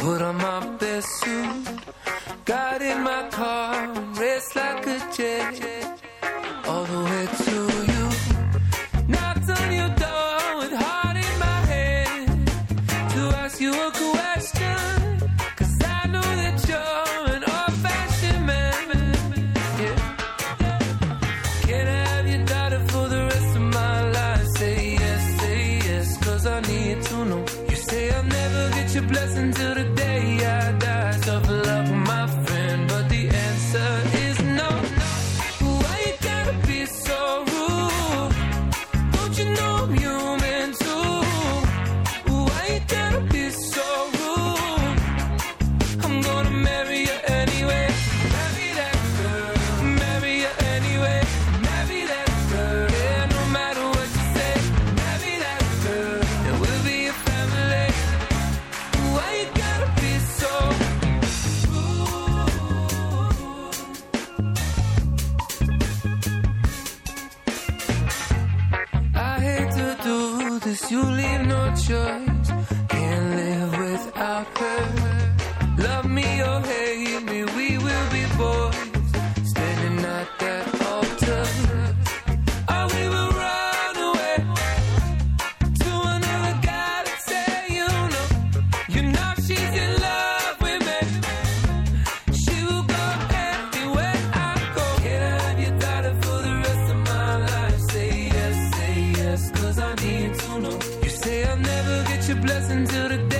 put on my best suit. Got in my car, raced like a jet all the way to you. Knocked on your door with heart in my hand to ask you a question. Cause I know that you're an old fashioned man. Yeah. Can I have your daughter for the rest of my life? Say yes, say yes, cause I need to know. You say I'll never get your blessing till blessing till the day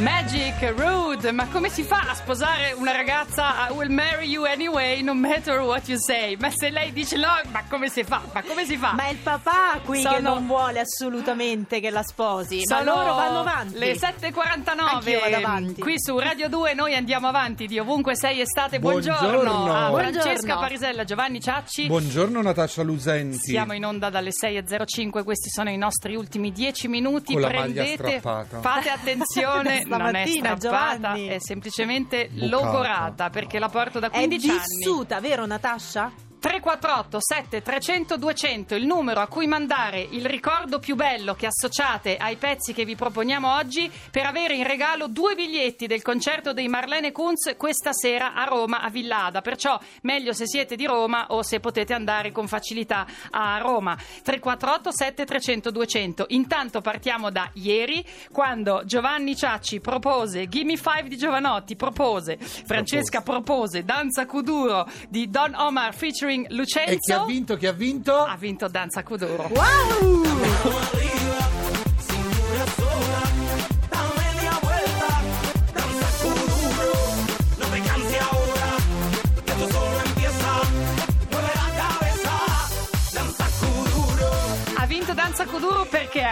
Magic, rude, ma come si fa a sposare una ragazza I will marry you anyway, no matter what you say? Ma se lei dice no, ma come si fa? Ma come si fa? Ma è il papà qui che Sono- non vuole assolutamente che la sposi. Sono Ma loro vanno avanti. Le 7.49 Anch'io vado avanti. Qui su Radio 2 noi andiamo avanti di ovunque sei estate. Buongiorno, Buongiorno. a Buongiorno. Francesca Parisella, Giovanni Ciacci. Buongiorno Natascia Luzenti. Siamo in onda dalle 6.05, questi sono i nostri ultimi 10 minuti. Con la maglia Prendete, fate attenzione, non è Stamattina, strappata, Giovanni. è semplicemente Bucata. logorata perché la porto da È 15 anni. vissuta, vero Natascia? 348 7 300 200 il numero a cui mandare il ricordo più bello che associate ai pezzi che vi proponiamo oggi per avere in regalo due biglietti del concerto dei Marlene Kunz questa sera a Roma a Villada. Perciò meglio se siete di Roma o se potete andare con facilità a Roma. 348 7 300 200 intanto partiamo da ieri quando Giovanni Ciacci propose Gimme Five di Giovanotti propose Francesca propose Danza Kuduro di Don Omar featuring featuring Lucenzo. E chi ha vinto? Chi ha vinto? Ha vinto Danza Kuduro. Ha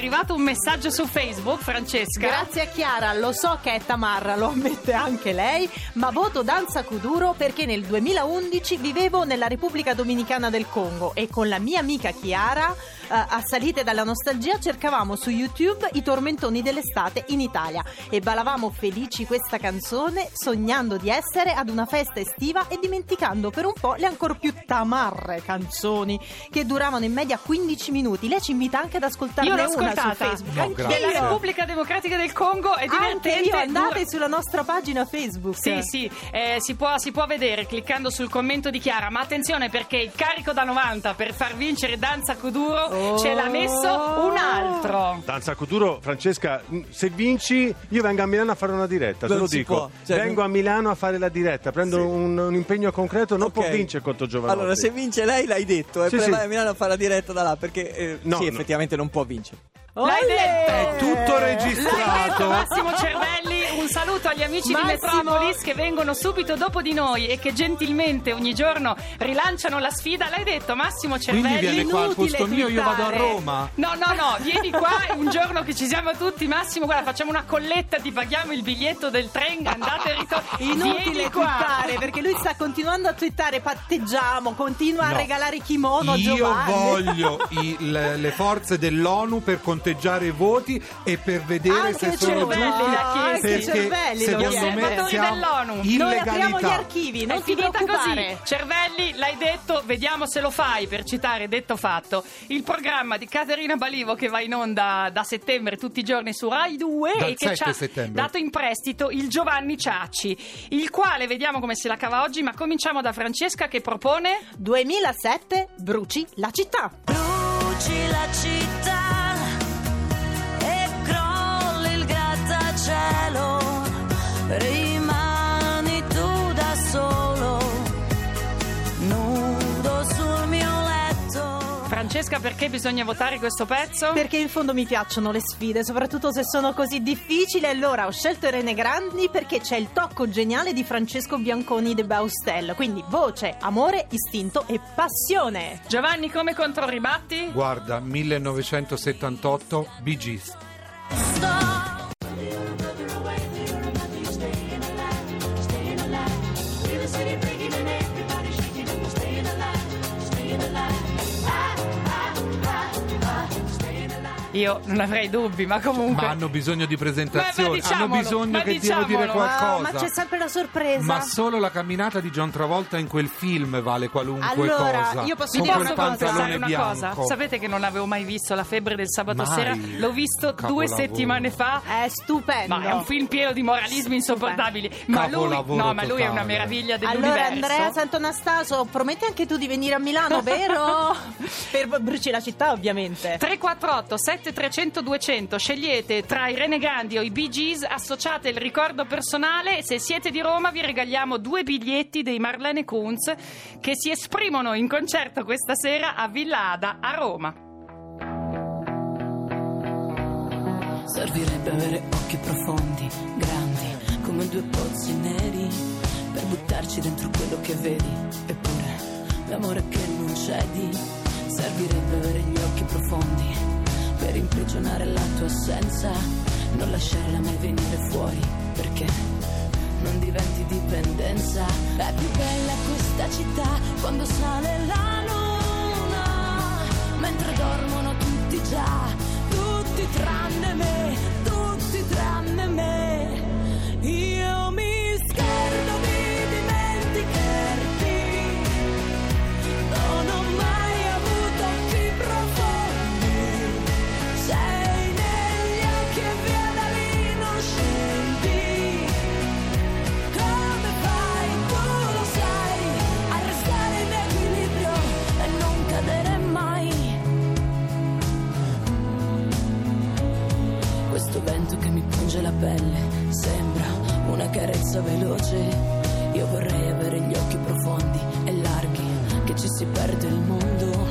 arrivato un messaggio su Facebook, Francesca. Grazie a Chiara, lo so che è Tamarra, lo ammette anche lei, ma voto Danza Kuduro perché nel 2011 vivevo nella Repubblica Dominicana del Congo e con la mia amica Chiara, assalite dalla nostalgia, cercavamo su YouTube i tormentoni dell'estate in Italia e ballavamo felici questa canzone sognando di essere ad una festa estiva e dimenticando per un po' le ancor più tamarre canzoni che duravano in media 15 minuti. Lei ci invita anche ad ascoltarne Io l'ho una su ascoltata Facebook. No, grazie. della Repubblica Democratica del Congo è Anche divertente. io andate sulla nostra pagina Facebook. Sì, sì, eh, si, può, si può vedere cliccando sul commento di Chiara, ma attenzione perché il carico da 90 per far vincere Danza Kuduro Oh. ce l'ha messo un altro. Danza Cuduro, Francesca, se vinci io vengo a Milano a fare una diretta, te Non lo dico. può, cioè, vengo a Milano a fare la diretta, prendo Sì. un, un impegno concreto, non può Ok. vincere contro Giovanotti. Allora, se vince lei, l'hai detto, e Sì, poi sì. vai a Milano a fare la diretta da là, perché eh, No, sì, no. effettivamente non può vincere. L'hai detto! È tutto L'hai detto registrato. Massimo Cervelli, un saluto agli amici Massimo. di Metropolis che vengono subito dopo di noi e che gentilmente ogni giorno rilanciano la sfida. L'hai detto Massimo Quindi Cervelli? viene qua al inutile posto mio, io vado a. Roma. No, no, no, vieni qua un giorno che ci siamo tutti. Massimo, guarda, facciamo una colletta, ti paghiamo il biglietto del tren, andate e ritorno. Inutile twittare perché lui sta continuando a twittare patteggiamo, continua a No. regalare kimono a Io Giovanni. voglio i- le, le forze dell'ONU per conteggiare i voti e per vedere Anche se sono giusti. Cervelli siamo dell'ONU. Noi apriamo gli archivi, non è ti finita preoccupare. così. Cervelli, l'hai detto, vediamo se lo fai per citare detto fatto. Il programma di Caterina Balivo che va in onda da settembre tutti i giorni su Rai 2 Dal e che ci 7 ha settembre. dato in prestito il Giovanni Ciacci, il quale vediamo come se la cava oggi, ma cominciamo da Francesca che propone 2007 bruci la città. Bruci la città Francesca perché bisogna votare questo pezzo? Perché in fondo mi piacciono le sfide, soprattutto se sono così difficili. Allora ho scelto Irene Grandi perché c'è il tocco geniale di Francesco Bianconi de Baustel. Quindi voce, amore, istinto e passione. Giovanni come controribatti? Guarda, 1978, Bee Gees. Io non avrei dubbi, ma comunque Ma hanno bisogno di presentazioni, diciamolo, hanno bisogno che devo dire diciamolo. qualcosa. Ah, ma c'è sempre la sorpresa. Ma solo la camminata di John Travolta in quel film vale qualunque Allora, cosa. io posso dire cosa? confessare una bianco. cosa. Sapete che non avevo mai visto La febbre del sabato Mai? sera? L'ho visto due Capolavoro. settimane fa. È stupendo. Ma è un film pieno di moralismi insopportabili. Ma lui, no, ma lui è una meraviglia dell'universo. Allora Andrea Sant'Anastaso, prometti anche tu di venire a Milano, vero? per bruci la città, ovviamente. 348 7300 200 scegliete tra i Renegrandi o i Bee Gees associate il ricordo personale se siete di Roma vi regaliamo due biglietti dei Marlene Kunz che si esprimono in concerto questa sera a Villa Ada a Roma Servirebbe avere occhi profondi, grandi, come due pozzi neri, per buttarci dentro quello che vedi. Eppure, l'amore che non cedi, servirebbe avere gli occhi profondi, per imprigionare la tua assenza, non lasciarla mai venire fuori, perché non diventi dipendenza. È più bella questa città quando sale la luna, mentre dormono tutti già, tutti tranne me, tutti tranne me. Pelle sembra una carezza veloce. Io vorrei avere gli occhi profondi e larghi che ci si perde il mondo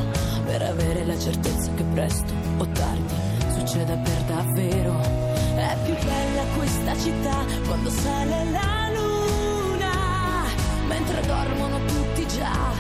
per avere la certezza che presto o tardi succeda per davvero. È più bella questa città quando sale la luna, mentre dormono tutti già,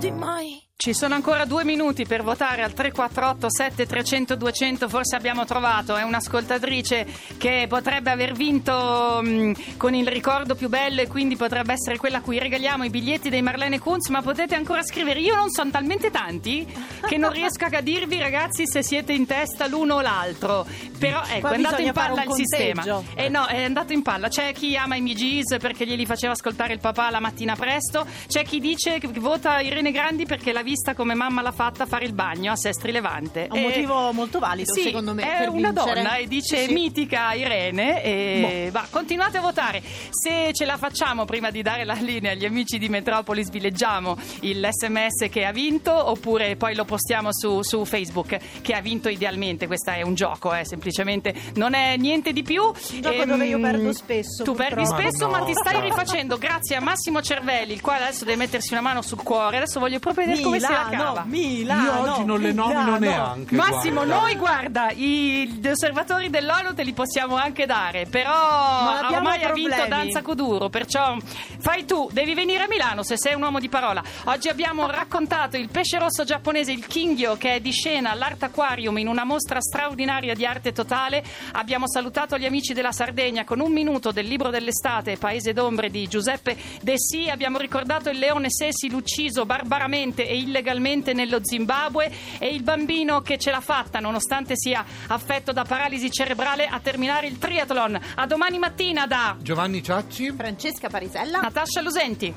sprofondi mai. Ci sono ancora due minuti per votare al 348 7300 200, forse abbiamo trovato, è un'ascoltatrice che potrebbe aver vinto mh, con il ricordo più bello e quindi potrebbe essere quella a cui regaliamo i biglietti dei Marlene Kunz, ma potete ancora scrivere, io non sono talmente tanti che non riesco a dirvi ragazzi se siete in testa l'uno o l'altro, però ecco Qua è andato in palla il sistema. Eh no, è andato in palla, c'è chi ama i Migis perché glieli faceva ascoltare il papà la mattina presto, c'è chi dice che vota Irene Grandi perché l'ha vista come mamma l'ha fatta fare il bagno a Sestri Levante. Un E- motivo molto valido, sì, secondo me. È una vincere. donna e dice Sì, Boh. mitica Irene. E va, continuate a votare. Se ce la facciamo prima di dare la linea agli amici di Metropolis, vi leggiamo l'SMS che ha vinto oppure poi lo postiamo su, su Facebook che ha vinto idealmente. Questo è un gioco, eh, semplicemente non è niente di più. Un gioco dove io perdo spesso, Tu perdi purtroppo. spesso, Ma ma, no. ti stai rifacendo grazie a Massimo Cervelli, il quale adesso deve mettersi una mano sul cuore. Adesso voglio proprio vedere come. Milano, Milano. Io oggi non le nomino Milano. neanche. Massimo, guarda. noi guarda, i- gli osservatori dell'ONU te li possiamo anche dare, però abbiamo ormai ha vinto. Danza Kuduro, perciò fai tu, devi venire a Milano se sei un uomo di parola. Oggi abbiamo raccontato il pesce rosso giapponese, il Kingyo, che è di scena all'Art Aquarium in una mostra straordinaria di arte totale. Abbiamo salutato gli amici della Sardegna con un minuto del libro dell'estate, Paese d'ombre di Giuseppe De Sì. Abbiamo ricordato il leone Cecil ucciso barbaramente e illegalmente nello Zimbabwe e il bambino che ce l'ha fatta, nonostante sia affetto da paralisi cerebrale, a terminare il triathlon. A domani mattina da Giovanni Ciacci? Francesca Parisella. Natascia Lusenti.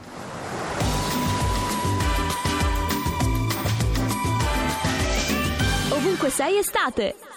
Ovunque sei estate.